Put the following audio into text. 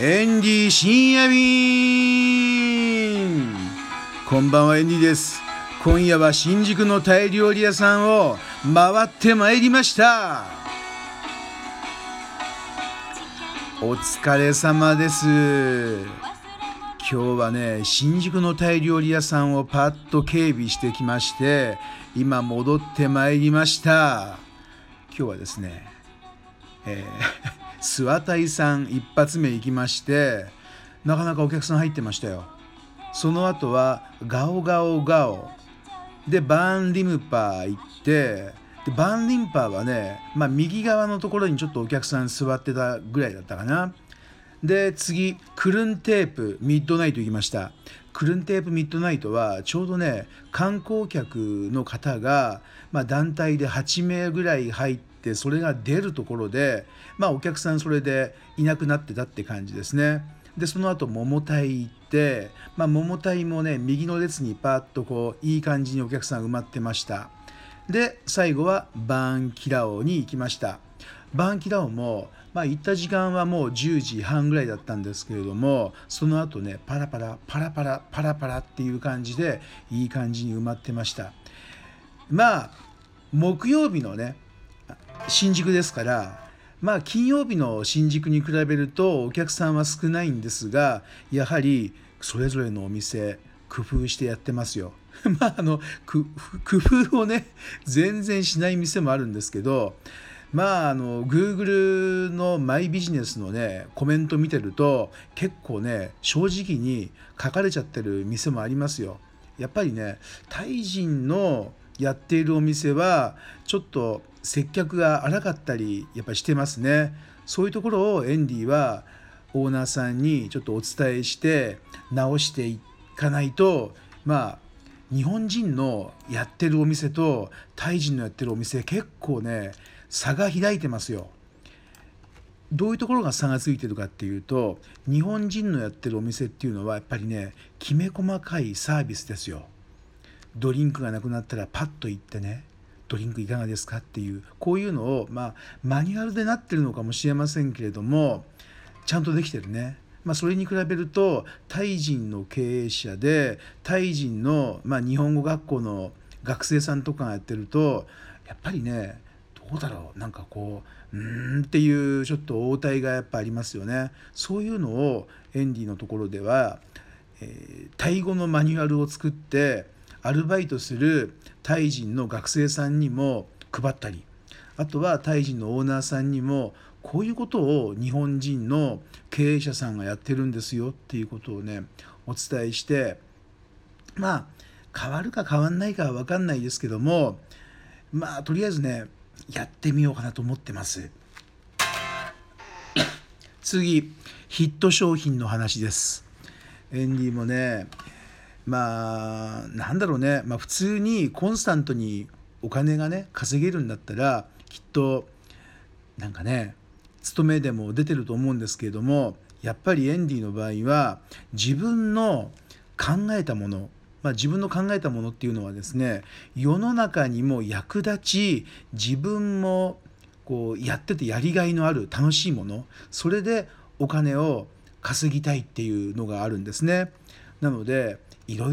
エンディ深夜便こんばんはエンディです。今夜は新宿のタイ料理屋さんを回ってまいりました。お疲れ様です。今日はね新宿のタイ料理屋さんをパッと警備してきまして今戻ってまいりました。今日はですねえー諏訪隊さん一発目行きましてなかなかお客さん入ってましたよ。その後はガオガオガオ。でバーンリムパー行ってでバーンリンパーはね、まあ、右側のところにちょっとお客さん座ってたぐらいだったかな。で次クルンテープミッドナイト行きました。クルンテープミッドナイトはちょうどね観光客の方が、まあ、団体で8名ぐらい入ってそれが出るところで、まあ、お客さんそれでいなくなってたって感じですね。でその後桃隊行って、まあ、桃隊もね右の列にパッとこういい感じにお客さん埋まってました。で最後はバーンキラオに行きました。バーンキラオもまあ行った時間はもう10時半ぐらいだったんですけれどもその後ねパラパラパラパラパラパラっていう感じでいい感じに埋まってました。まあ木曜日のね新宿ですからまあ金曜日の新宿に比べるとお客さんは少ないんですがやはりそれぞれのお店工夫してやってますよ。まああの工夫をね全然しない店もあるんですけどまああの Google のマイビジネスのねコメント見てると結構ね正直に書かれちゃってる店もありますよ。やっぱりねタイ人のやっているお店はちょっと接客が荒かったりやっぱりしてますね。そういうところをエンディはオーナーさんにちょっとお伝えして直していかないとまあ日本人のやってるお店とタイ人のやってるお店結構ね差が開いてますよ。どういうところが差がついてるかっていうと日本人のやってるお店っていうのはやっぱりねきめ細かいサービスですよ。ドリンクがなくなったらパッと行ってねドリンクいかがですかっていうこういうのをまあマニュアルでなってるのかもしれませんけれどもちゃんとできてるね。まあ、それに比べるとタイ人の経営者でタイ人の、まあ、日本語学校の学生さんとかがやってるとやっぱりねどうだろうなんかこううーんっていうちょっと応対がやっぱありますよねそういうのをエンディのところでは、えー、タイ語のマニュアルを作ってアルバイトするタイ人の学生さんにも配ったりあとはタイ人のオーナーさんにもこういうことを日本人の経営者さんがやってるんですよっていうことをねお伝えしてまあ変わるか変わんないかは分かんないですけどもまあとりあえずねやってみようかなと思ってます。次ヒット商品の話です。エンディもねまあなんだろうね、まあ、普通にコンスタントにお金がね稼げるんだったらきっとなんかね勤めでも出てると思うんですけれどもやっぱりエンディの場合は自分の考えたものまあ、自分の考えたものっていうのはですね世の中にも役立ち自分もこうやっててやりがいのある楽しいものそれでお金を稼ぎたいっていうのがあるんですね。なのでいろいろ